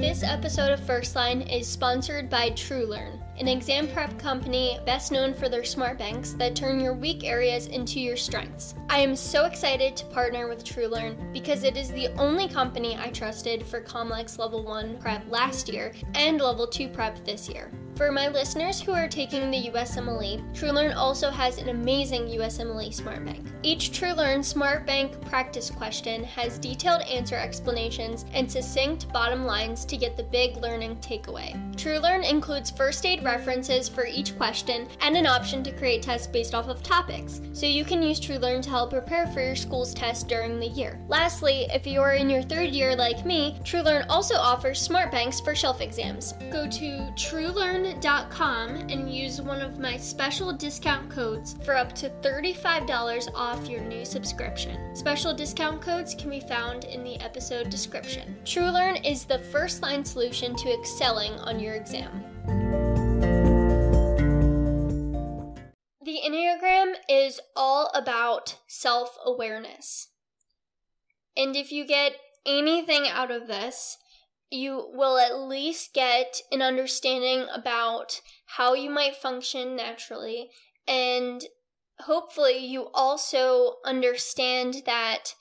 This episode of First Line is sponsored by TrueLearn, an exam prep company best known for their smart banks that turn your weak areas into your strengths. I am so excited to partner with TrueLearn because it is the only company I trusted for Comlex Level 1 prep last year and Level 2 prep this year. For my listeners who are taking the USMLE, TrueLearn also has an amazing USMLE Smart Bank. Each TrueLearn Smart Bank practice question has detailed answer explanations and succinct bottom lines to get the big learning takeaway. TrueLearn includes first aid references for each question and an option to create tests based off of topics, so you can use TrueLearn to help prepare for your school's test during the year. Lastly, if you are in your third year like me, TrueLearn also offers smart banks for shelf exams. Go to truelearn.com and use one of my special discount codes for up to $35 off your new subscription. Special discount codes can be found in the episode description. TrueLearn is the first line solution to excelling on your exam. The Enneagram is all about self awareness. And if you get anything out of this, you will at least get an understanding about how you might function naturally. And hopefully, you also understand that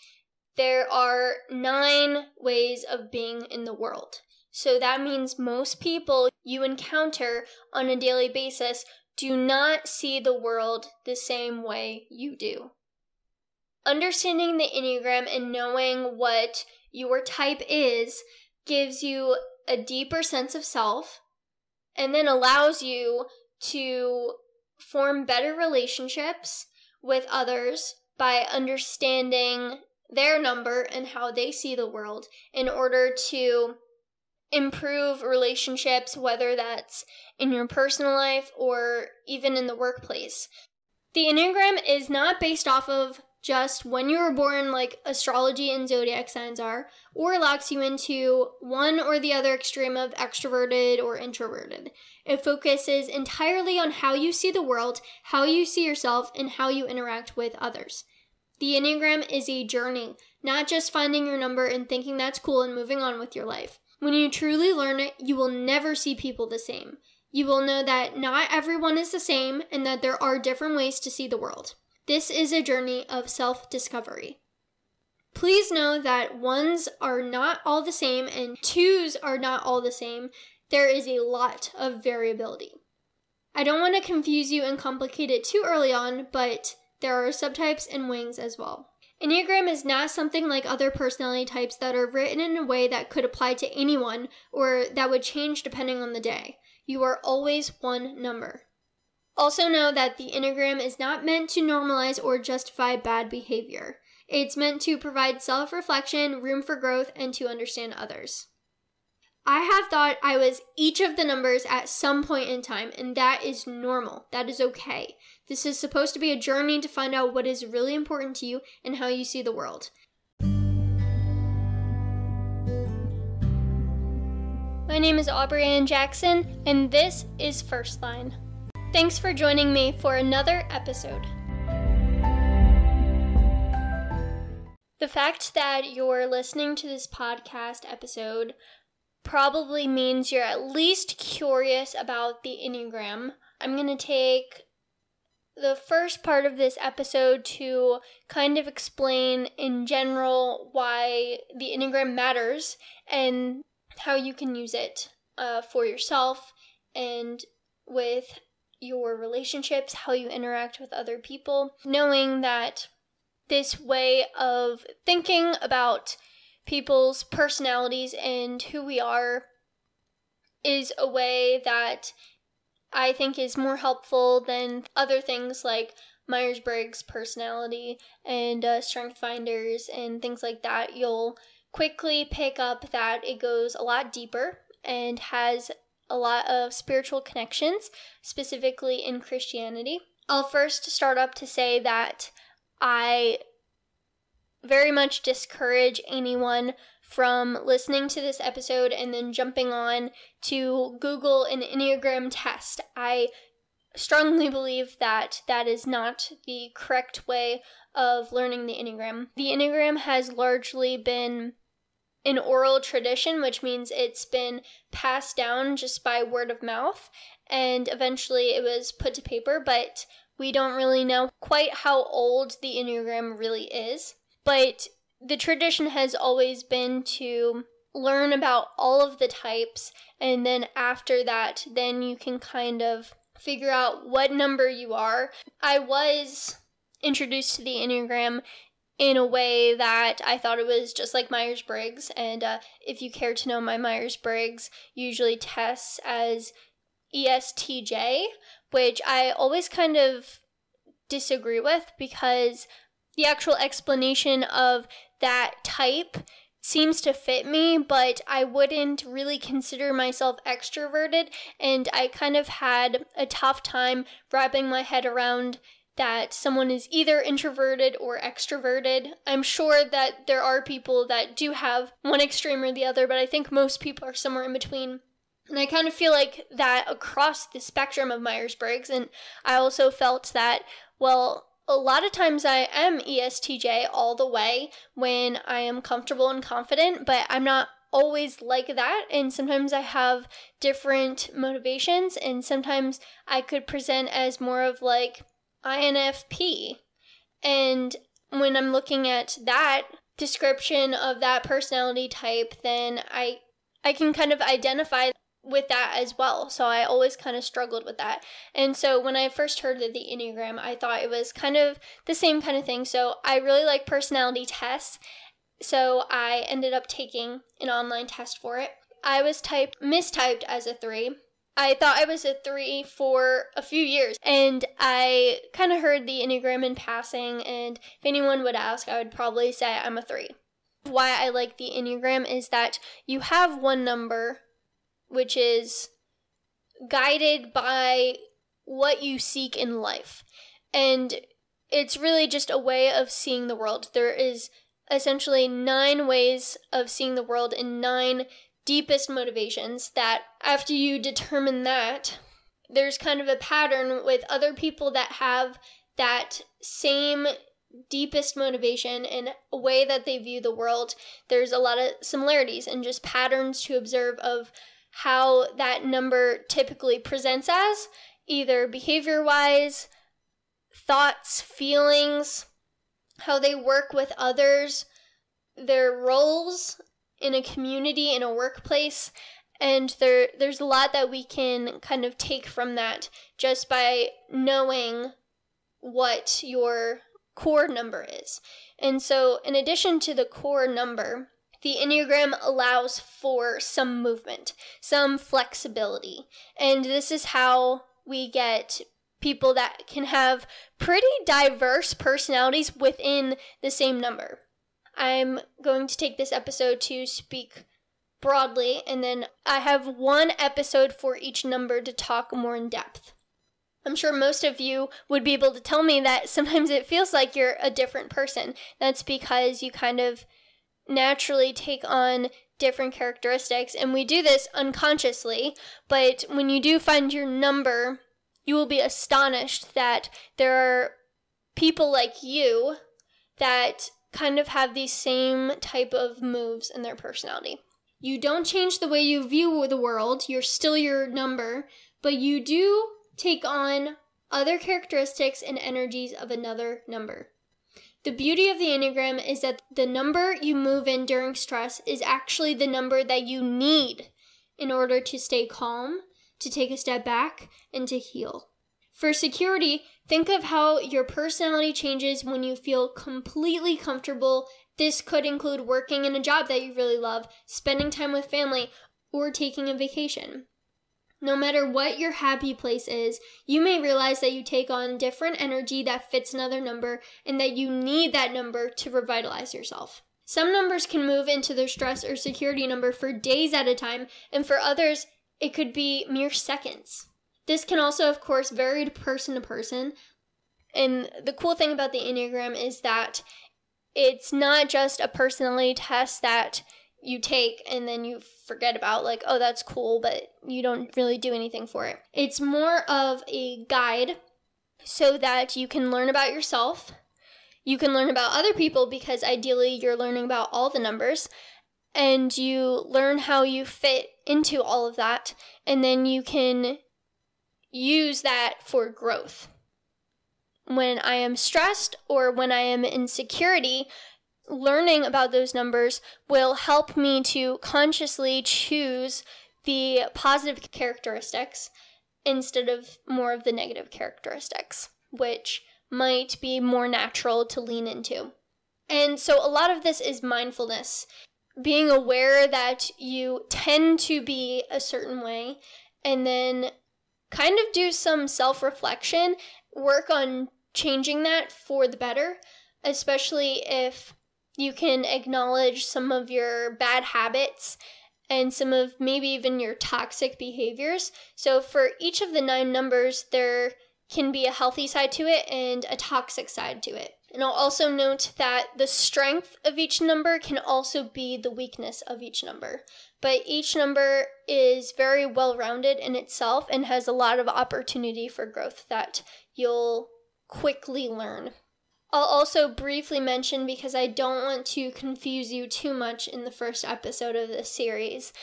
there are nine ways of being in the world. So that means most people you encounter on a daily basis do not see the world the same way you do. Understanding the Enneagram and knowing what your type is gives you a deeper sense of self and then allows you to form better relationships with others by understanding their number and how they see the world in order to improve relationships, whether that's in your personal life or even in the workplace. The Enneagram is not based off of just when you were born, like astrology and zodiac signs are, or locks you into one or the other extreme of extroverted or introverted. It focuses entirely on how you see the world, how you see yourself, and how you interact with others. The Enneagram is a journey, not just finding your number and thinking that's cool and moving on with your life. When you truly learn it, you will never see people the same. You will know that not everyone is the same and that there are different ways to see the world. This is a journey of self discovery. Please know that ones are not all the same and twos are not all the same. There is a lot of variability. I don't want to confuse you and complicate it too early on, but there are subtypes and wings as well. Enneagram is not something like other personality types that are written in a way that could apply to anyone or that would change depending on the day. You are always one number. Also, know that the Enneagram is not meant to normalize or justify bad behavior. It's meant to provide self reflection, room for growth, and to understand others. I have thought I was each of the numbers at some point in time, and that is normal. That is okay. This is supposed to be a journey to find out what is really important to you and how you see the world. My name is Aubrey Ann Jackson, and this is First Line. Thanks for joining me for another episode. The fact that you're listening to this podcast episode probably means you're at least curious about the Enneagram. I'm going to take the first part of this episode to kind of explain in general why the Enneagram matters and how you can use it uh, for yourself and with your relationships, how you interact with other people, knowing that this way of thinking about people's personalities and who we are is a way that I think is more helpful than other things like Myers Briggs personality and uh, Strength Finders and things like that. You'll quickly pick up that it goes a lot deeper and has a lot of spiritual connections, specifically in Christianity. I'll first start up to say that I very much discourage anyone from listening to this episode and then jumping on to Google an Enneagram test. I strongly believe that that is not the correct way of learning the Enneagram. The Enneagram has largely been an oral tradition, which means it's been passed down just by word of mouth, and eventually it was put to paper, but we don't really know quite how old the Enneagram really is. But the tradition has always been to learn about all of the types, and then after that, then you can kind of figure out what number you are. I was introduced to the Enneagram in a way that I thought it was just like Myers Briggs. And uh, if you care to know, my Myers Briggs usually tests as ESTJ, which I always kind of disagree with because the actual explanation of that type seems to fit me, but I wouldn't really consider myself extroverted, and I kind of had a tough time wrapping my head around that someone is either introverted or extroverted. I'm sure that there are people that do have one extreme or the other, but I think most people are somewhere in between. And I kind of feel like that across the spectrum of Myers Briggs. And I also felt that, well, a lot of times I am ESTJ all the way when I am comfortable and confident, but I'm not always like that and sometimes I have different motivations and sometimes I could present as more of like INFP. And when I'm looking at that description of that personality type, then I I can kind of identify with that as well. So I always kind of struggled with that. And so when I first heard of the Enneagram, I thought it was kind of the same kind of thing. So I really like personality tests. So I ended up taking an online test for it. I was typed mistyped as a 3 I thought I was a three for a few years, and I kind of heard the Enneagram in passing. And if anyone would ask, I would probably say I'm a three. Why I like the Enneagram is that you have one number, which is guided by what you seek in life. And it's really just a way of seeing the world. There is essentially nine ways of seeing the world in nine deepest motivations that after you determine that, there's kind of a pattern with other people that have that same deepest motivation and a way that they view the world. There's a lot of similarities and just patterns to observe of how that number typically presents as, either behavior wise, thoughts, feelings, how they work with others, their roles in a community, in a workplace. And there, there's a lot that we can kind of take from that just by knowing what your core number is. And so, in addition to the core number, the Enneagram allows for some movement, some flexibility. And this is how we get people that can have pretty diverse personalities within the same number. I'm going to take this episode to speak broadly, and then I have one episode for each number to talk more in depth. I'm sure most of you would be able to tell me that sometimes it feels like you're a different person. That's because you kind of naturally take on different characteristics, and we do this unconsciously, but when you do find your number, you will be astonished that there are people like you that kind of have these same type of moves in their personality. You don't change the way you view the world, you're still your number, but you do take on other characteristics and energies of another number. The beauty of the Enneagram is that the number you move in during stress is actually the number that you need in order to stay calm, to take a step back, and to heal. For security, think of how your personality changes when you feel completely comfortable. This could include working in a job that you really love, spending time with family, or taking a vacation. No matter what your happy place is, you may realize that you take on different energy that fits another number and that you need that number to revitalize yourself. Some numbers can move into their stress or security number for days at a time, and for others, it could be mere seconds. This can also, of course, vary person to person. And the cool thing about the Enneagram is that it's not just a personality test that you take and then you forget about, like, oh, that's cool, but you don't really do anything for it. It's more of a guide so that you can learn about yourself. You can learn about other people because ideally you're learning about all the numbers. and you learn how you fit into all of that, and then you can use that for growth. When I am stressed or when I am in security, learning about those numbers will help me to consciously choose the positive characteristics instead of more of the negative characteristics, which might be more natural to lean into. And so a lot of this is mindfulness, being aware that you tend to be a certain way, and then kind of do some self reflection, work on changing that for the better, especially if you can acknowledge some of your bad habits and some of maybe even your toxic behaviors. So, for each of the nine numbers, there can be a healthy side to it and a toxic side to it. And I'll also note that the strength of each number can also be the weakness of each number. But each number is very well rounded in itself and has a lot of opportunity for growth that you'll quickly learn. I'll also briefly mention because I don't want to confuse you too much in the first episode of this series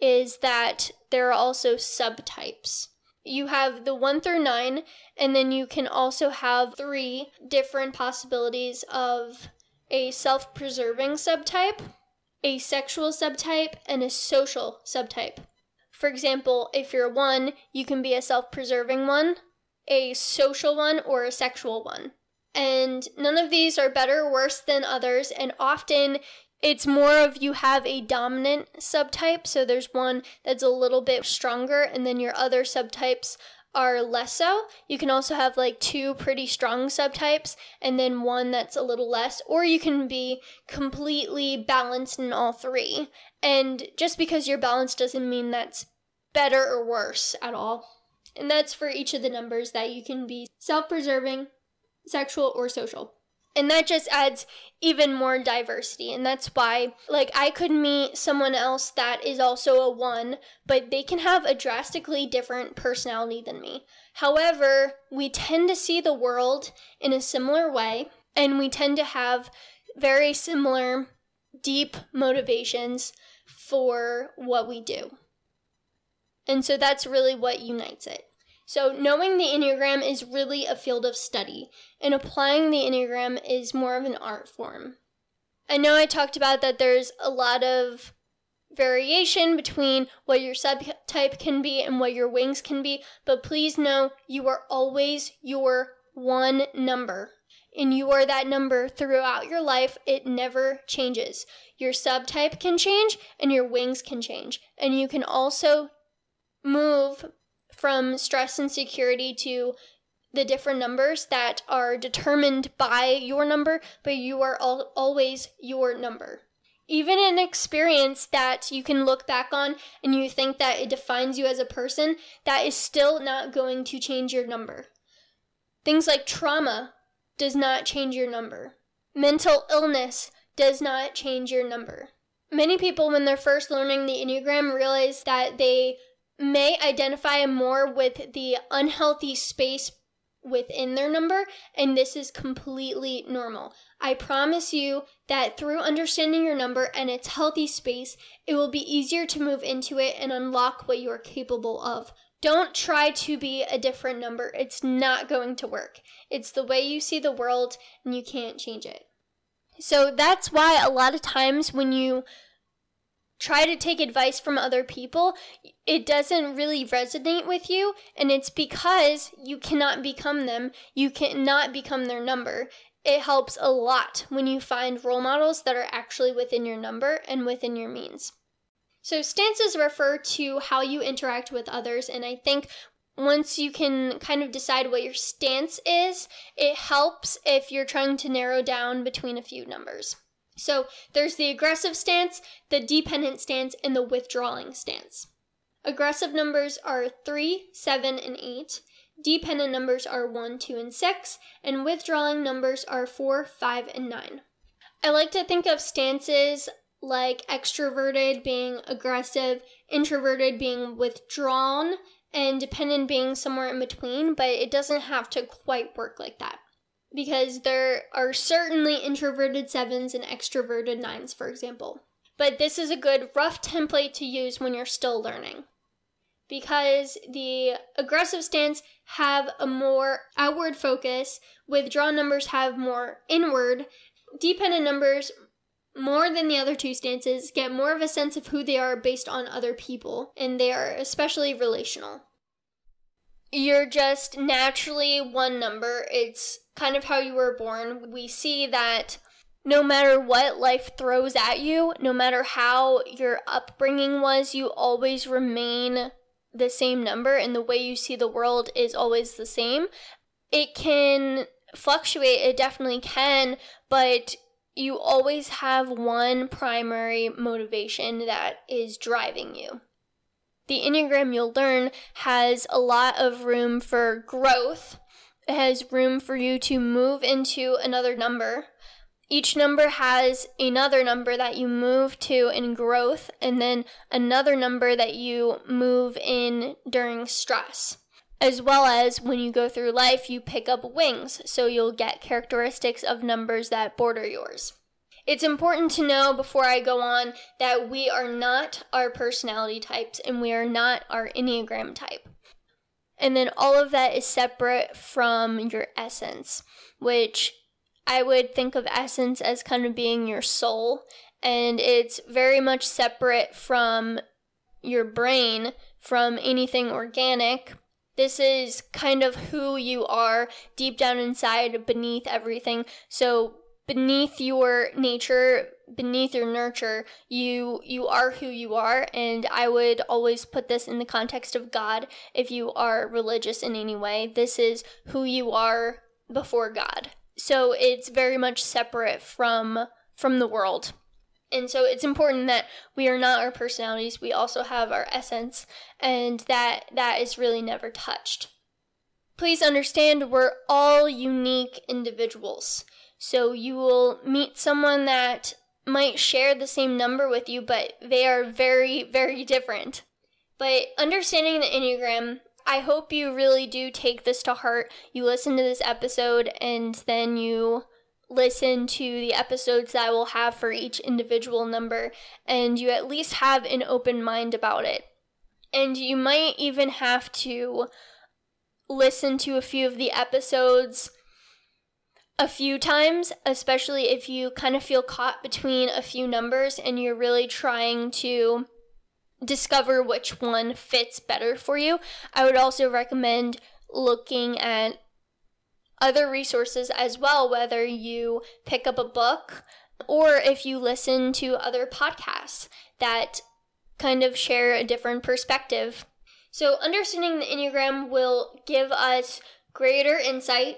is that there are also subtypes. You have the 1 through 9 and then you can also have three different possibilities of a self-preserving subtype, a sexual subtype, and a social subtype. For example, if you're 1, you can be a self-preserving one, a social one, or a sexual one. And none of these are better or worse than others, and often it's more of you have a dominant subtype, so there's one that's a little bit stronger, and then your other subtypes are less so. You can also have like two pretty strong subtypes and then one that's a little less, or you can be completely balanced in all three. And just because you're balanced doesn't mean that's better or worse at all. And that's for each of the numbers that you can be self preserving, sexual, or social. And that just adds even more diversity. And that's why, like, I could meet someone else that is also a one, but they can have a drastically different personality than me. However, we tend to see the world in a similar way, and we tend to have very similar deep motivations for what we do. And so that's really what unites it. So, knowing the Enneagram is really a field of study, and applying the Enneagram is more of an art form. I know I talked about that there's a lot of variation between what your subtype can be and what your wings can be, but please know you are always your one number. And you are that number throughout your life. It never changes. Your subtype can change and your wings can change. And you can also move from stress and security to the different numbers that are determined by your number, but you are al- always your number. Even an experience that you can look back on and you think that it defines you as a person, that is still not going to change your number. Things like trauma does not change your number. Mental illness does not change your number. Many people, when they're first learning the Enneagram, realize that they may identify more with the unhealthy space within their number, and this is completely normal. I promise you that through understanding your number and its healthy space, it will be easier to move into it and unlock what you are capable of. Don't try to be a different number. It's not going to work. It's the way you see the world, and you can't change it. So that's why a lot of times when you try to take advice from other people, it doesn't really resonate with you. And it's because you cannot become them. You cannot become their number. It helps a lot when you find role models that are actually within your number and within your means. So, stances refer to how you interact with others. And I think once you can kind of decide what your stance is, it helps if you're trying to narrow down between a few numbers. So there's the aggressive stance, the dependent stance, and the withdrawing stance. Aggressive numbers are 3, 7, and 8. Dependent numbers are 1, 2, and 6. And withdrawing numbers are 4, 5, and 9. I like to think of stances like extroverted being aggressive, introverted being withdrawn, and dependent being somewhere in between, but it doesn't have to quite work like that because there are certainly introverted sevens and extroverted nines, for example. but this is a good rough template to use when you're still learning. Because the aggressive stance have a more outward focus, withdrawn numbers have more inward, dependent numbers more than the other two stances get more of a sense of who they are based on other people, and they are especially relational. You're just naturally one number. It's kind of how you were born. We see that no matter what life throws at you, no matter how your upbringing was, you always remain the same number, and the way you see the world is always the same. It can fluctuate, it definitely can, but you always have one primary motivation that is driving you. The Enneagram you'll learn has a lot of room for growth. It has room for you to move into another number. Each number has another number that you move to in growth, and then another number that you move in during stress as well as when you go through life, you pick up wings, so you'll get characteristics of numbers that border yours. It's important to know before I go on that we are not our personality types and we are not our Enneagram type. And then all of that is separate from your essence, which I would think of essence as kind of being your soul, and it's very much separate from your brain, from anything organic, this is kind of who you are deep down inside, beneath everything. So beneath your nature, beneath your nurture, you you are who you are and I would always put this in the context of God if you are religious in any way. This is who you are before God. So it's very much separate from from the world. And so it's important that we are not our personalities, we also have our essence, and that that is really never touched. Please understand we're all unique individuals. So you will meet someone that might share the same number with you, but they are very, very different. But understanding the Enneagram, I hope you really do take this to heart. You listen to this episode and then you listen to the episodes that I will have for each individual number, and you at least have an open mind about it. And you might even have to listen to a few of the episodes a few times, especially if you kind of feel caught between a few numbers and you're really trying to discover which one fits better for you. I would also recommend looking at other resources as well, whether you pick up a book or if you listen to other podcasts that kind of share a different perspective. So, understanding the Enneagram will give us greater insight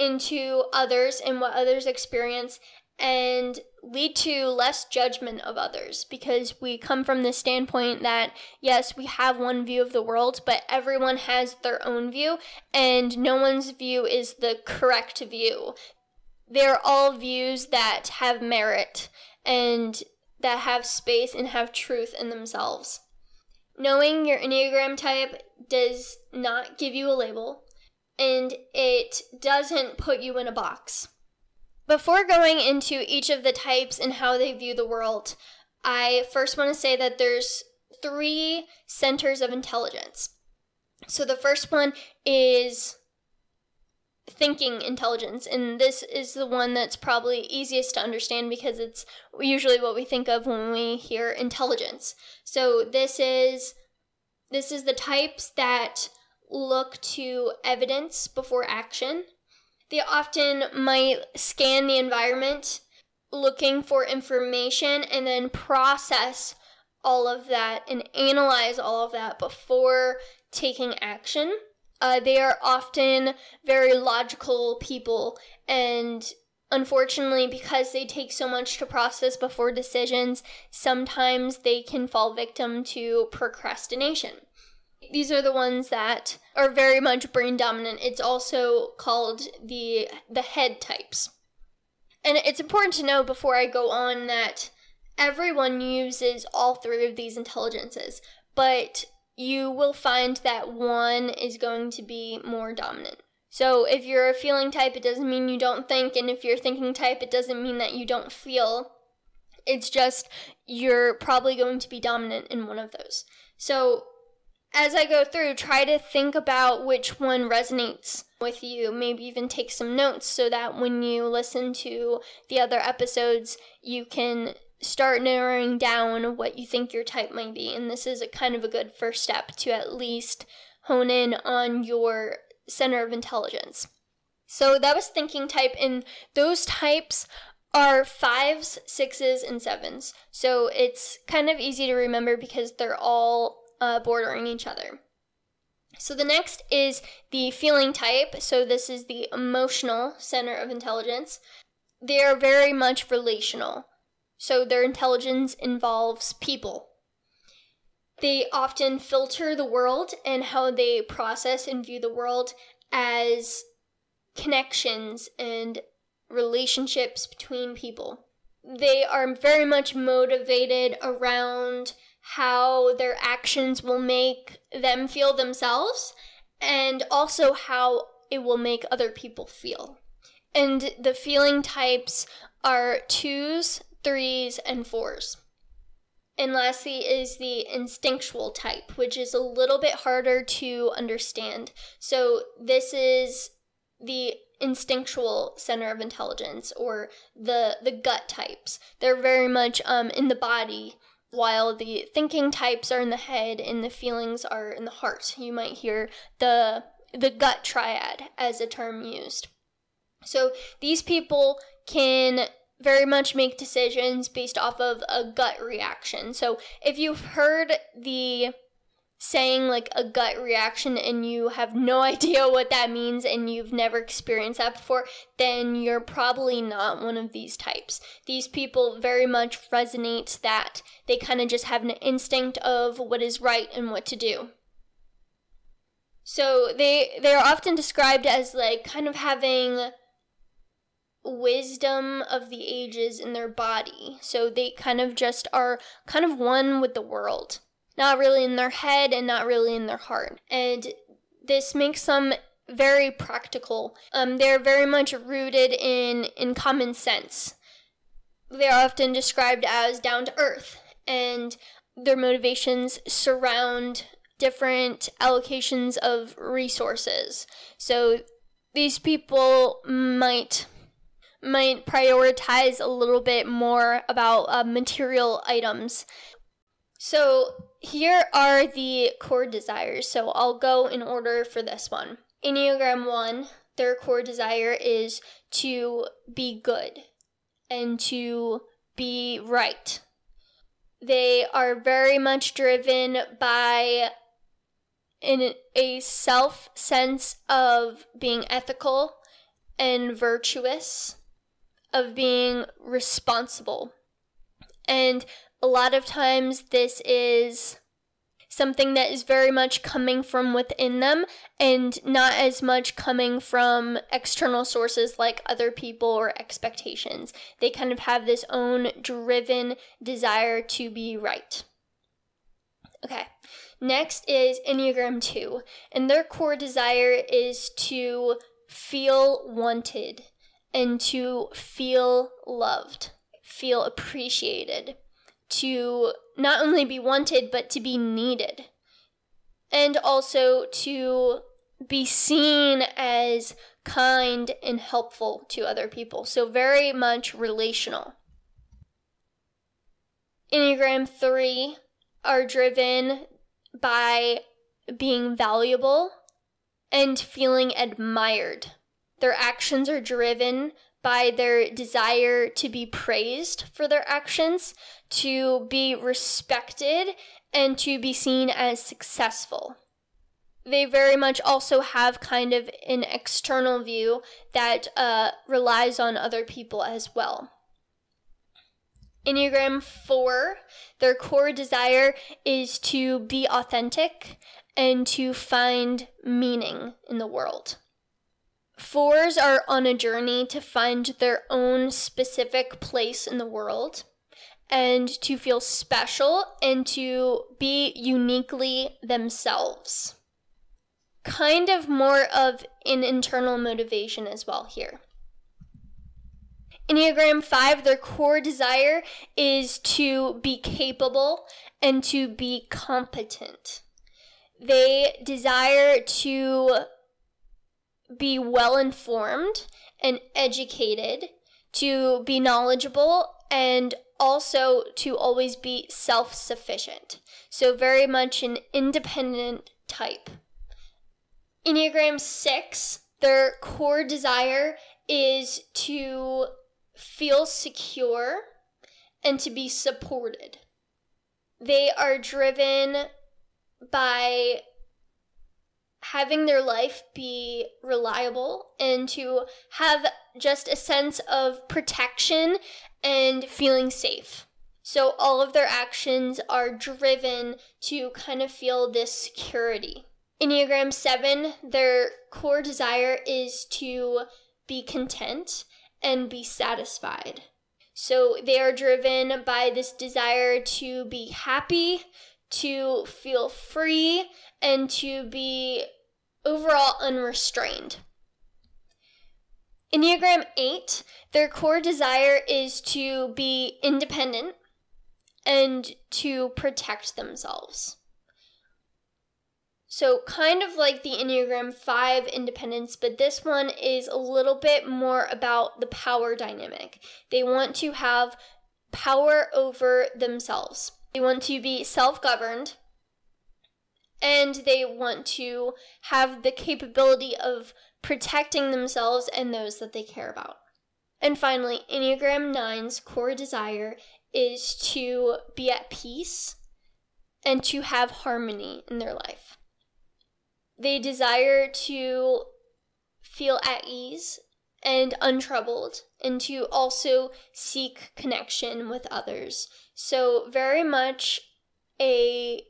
into others and what others experience and lead to less judgment of others because we come from the standpoint that yes, we have one view of the world, but everyone has their own view, and no one's view is the correct view. They're all views that have merit and that have space and have truth in themselves. Knowing your Enneagram type does not give you a label, and it doesn't put you in a box. Before going into each of the types and how they view the world, I first want to say that there's three centers of intelligence. So the first one is thinking intelligence, and this is the one that's probably easiest to understand because it's usually what we think of when we hear intelligence. So this is this is the types that look to evidence before action. They often might scan the environment looking for information and then process all of that and analyze all of that before taking action. Uh, they are often very logical people, and unfortunately, because they take so much to process before decisions, sometimes they can fall victim to procrastination these are the ones that are very much brain dominant. It's also called the the head types. And it's important to know before I go on that everyone uses all three of these intelligences, but you will find that one is going to be more dominant. So if you're a feeling type, it doesn't mean you don't think, and if you're a thinking type, it doesn't mean that you don't feel. It's just you're probably going to be dominant in one of those. So, as I go through, try to think about which one resonates with you. Maybe even take some notes so that when you listen to the other episodes, you can start narrowing down what you think your type might be. And this is a kind of a good first step to at least hone in on your center of intelligence. So that was thinking type, and those types are fives, sixes, and sevens. So it's kind of easy to remember because they're all uh, bordering each other. So the next is the feeling type. So this is the emotional center of intelligence. They are very much relational. So their intelligence involves people. They often filter the world and how they process and view the world as connections and relationships between people. They are very much motivated around how their actions will make them feel themselves and also how it will make other people feel. And the feeling types are twos, threes, and fours. And lastly is the instinctual type, which is a little bit harder to understand. So this is the instinctual center of intelligence or the the gut types. They're very much um, in the body while the thinking types are in the head and the feelings are in the heart. You might hear the the gut triad as a term used. So these people can very much make decisions based off of a gut reaction. So if you've heard the saying like a gut reaction and you have no idea what that means and you've never experienced that before, then you're probably not one of these types. These people very much resonate that they kind of just have an instinct of what is right and what to do. So they they are often described as like kind of having wisdom of the ages in their body. So they kind of just are kind of one with the world not really in their head and not really in their heart. And this makes them very practical. Um, they're very much rooted in, in common sense. They are often described as down to earth, and their motivations surround different allocations of resources. So these people might might prioritize a little bit more about uh, material items. So here are the core desires. So I'll go in order for this one. Enneagram 1, their core desire is to be good and to be right. They are very much driven by in a self sense of being ethical and virtuous, of being responsible. And a lot of times this is something that is very much coming from within them and not as much coming from external sources like other people or expectations. They kind of have this own driven desire to be right. Okay. Next is Enneagram 2, and their core desire is to feel wanted and to feel loved, feel appreciated to not only be wanted, but to be needed. And also to be seen as kind and helpful to other people. So, very much relational. Enneagram 3 are driven by being valuable and feeling admired. Their actions are driven by their desire to be praised for their actions, to be respected, and to be seen as successful. They very much also have kind of an external view that uh, relies on other people as well. Enneagram 4, their core desire is to be authentic and to find meaning in the world. Fours are on a journey to find their own specific place in the world and to feel special and to be uniquely themselves. Kind of more of an internal motivation as well here. Enneagram 5, their core desire is to be capable and to be competent. They desire to be well informed and educated, to be knowledgeable, and also to always be self sufficient. So, very much an independent type. Enneagram 6, their core desire is to feel secure and to be supported. They are driven by having their life be reliable and to have just a sense of protection and feeling safe. So all of their actions are driven to kind of feel this security. Enneagram 7, their core desire is to be content and be satisfied. So they are driven by this desire to be happy, to feel free, and to be overall unrestrained. Enneagram 8, their core desire is to be independent and to protect themselves. So, kind of like the Enneagram 5 independence, but this one is a little bit more about the power dynamic. They want to have power over themselves, they want to be self governed, and they want to have the capability of protecting themselves and those that they care about. And finally, Enneagram 9's core desire is to be at peace and to have harmony in their life. They desire to feel at ease and untroubled and to also seek connection with others. So very much a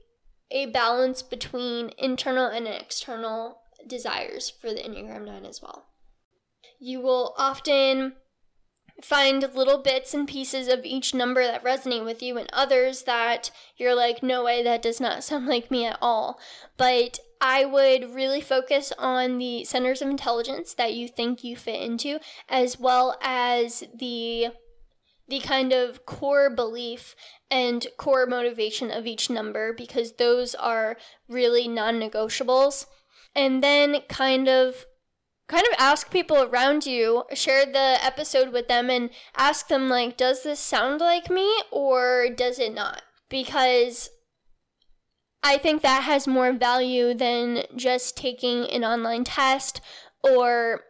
a balance between internal and external desires for the Enneagram 9 as well. You will often find little bits and pieces of each number that resonate with you and others that you're like, no way, that does not sound like me at all. But I would really focus on the centers of intelligence that you think you fit into, as well as the the kind of core belief and core motivation of each number because those are really non-negotiables. And then kind of kind of ask people around you, share the episode with them and ask them like does this sound like me or does it not? Because I think that has more value than just taking an online test or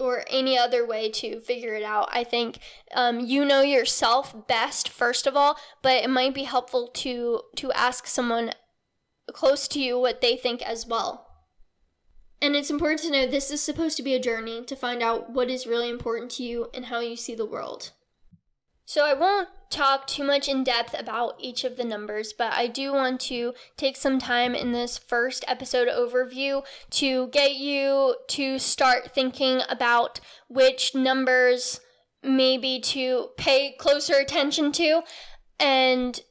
or any other way to figure it out. I think um, you know yourself best first of all, but it might be helpful to to ask someone close to you what they think as well. And it's important to know this is supposed to be a journey to find out what is really important to you and how you see the world. So I won't talk too much in depth about each of the numbers, but I do want to take some time in this first episode overview to get you to start thinking about which numbers maybe to pay closer attention to and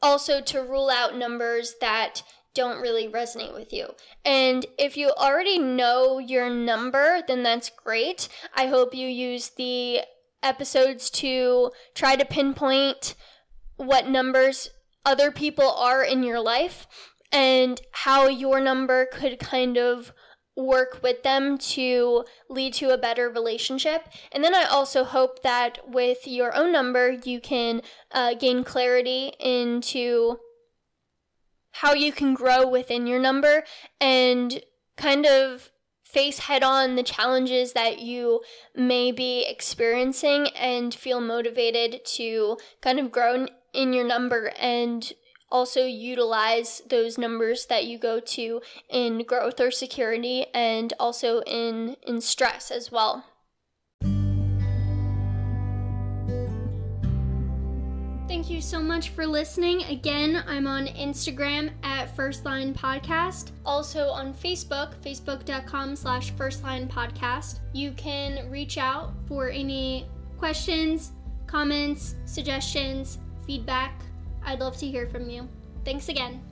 also to rule out numbers that don't really resonate with you. And if you already know your number, then that's great. I hope you use the episodes to try to pinpoint what numbers other people are in your life and how your number could kind of work with them to lead to a better relationship. And then I also hope that with your own number, you can uh, gain clarity into how you can grow within your number and kind of face head on the challenges that you may be experiencing and feel motivated to kind of grow in your number and also utilize those numbers that you go to in growth or security and also in in stress as well. Thank you so much for listening. Again, I'm on Instagram at First Line Podcast. Also on Facebook, facebook.com slash First Line Podcast. You can reach out for any questions, comments, suggestions, feedback. I'd love to hear from you. Thanks again.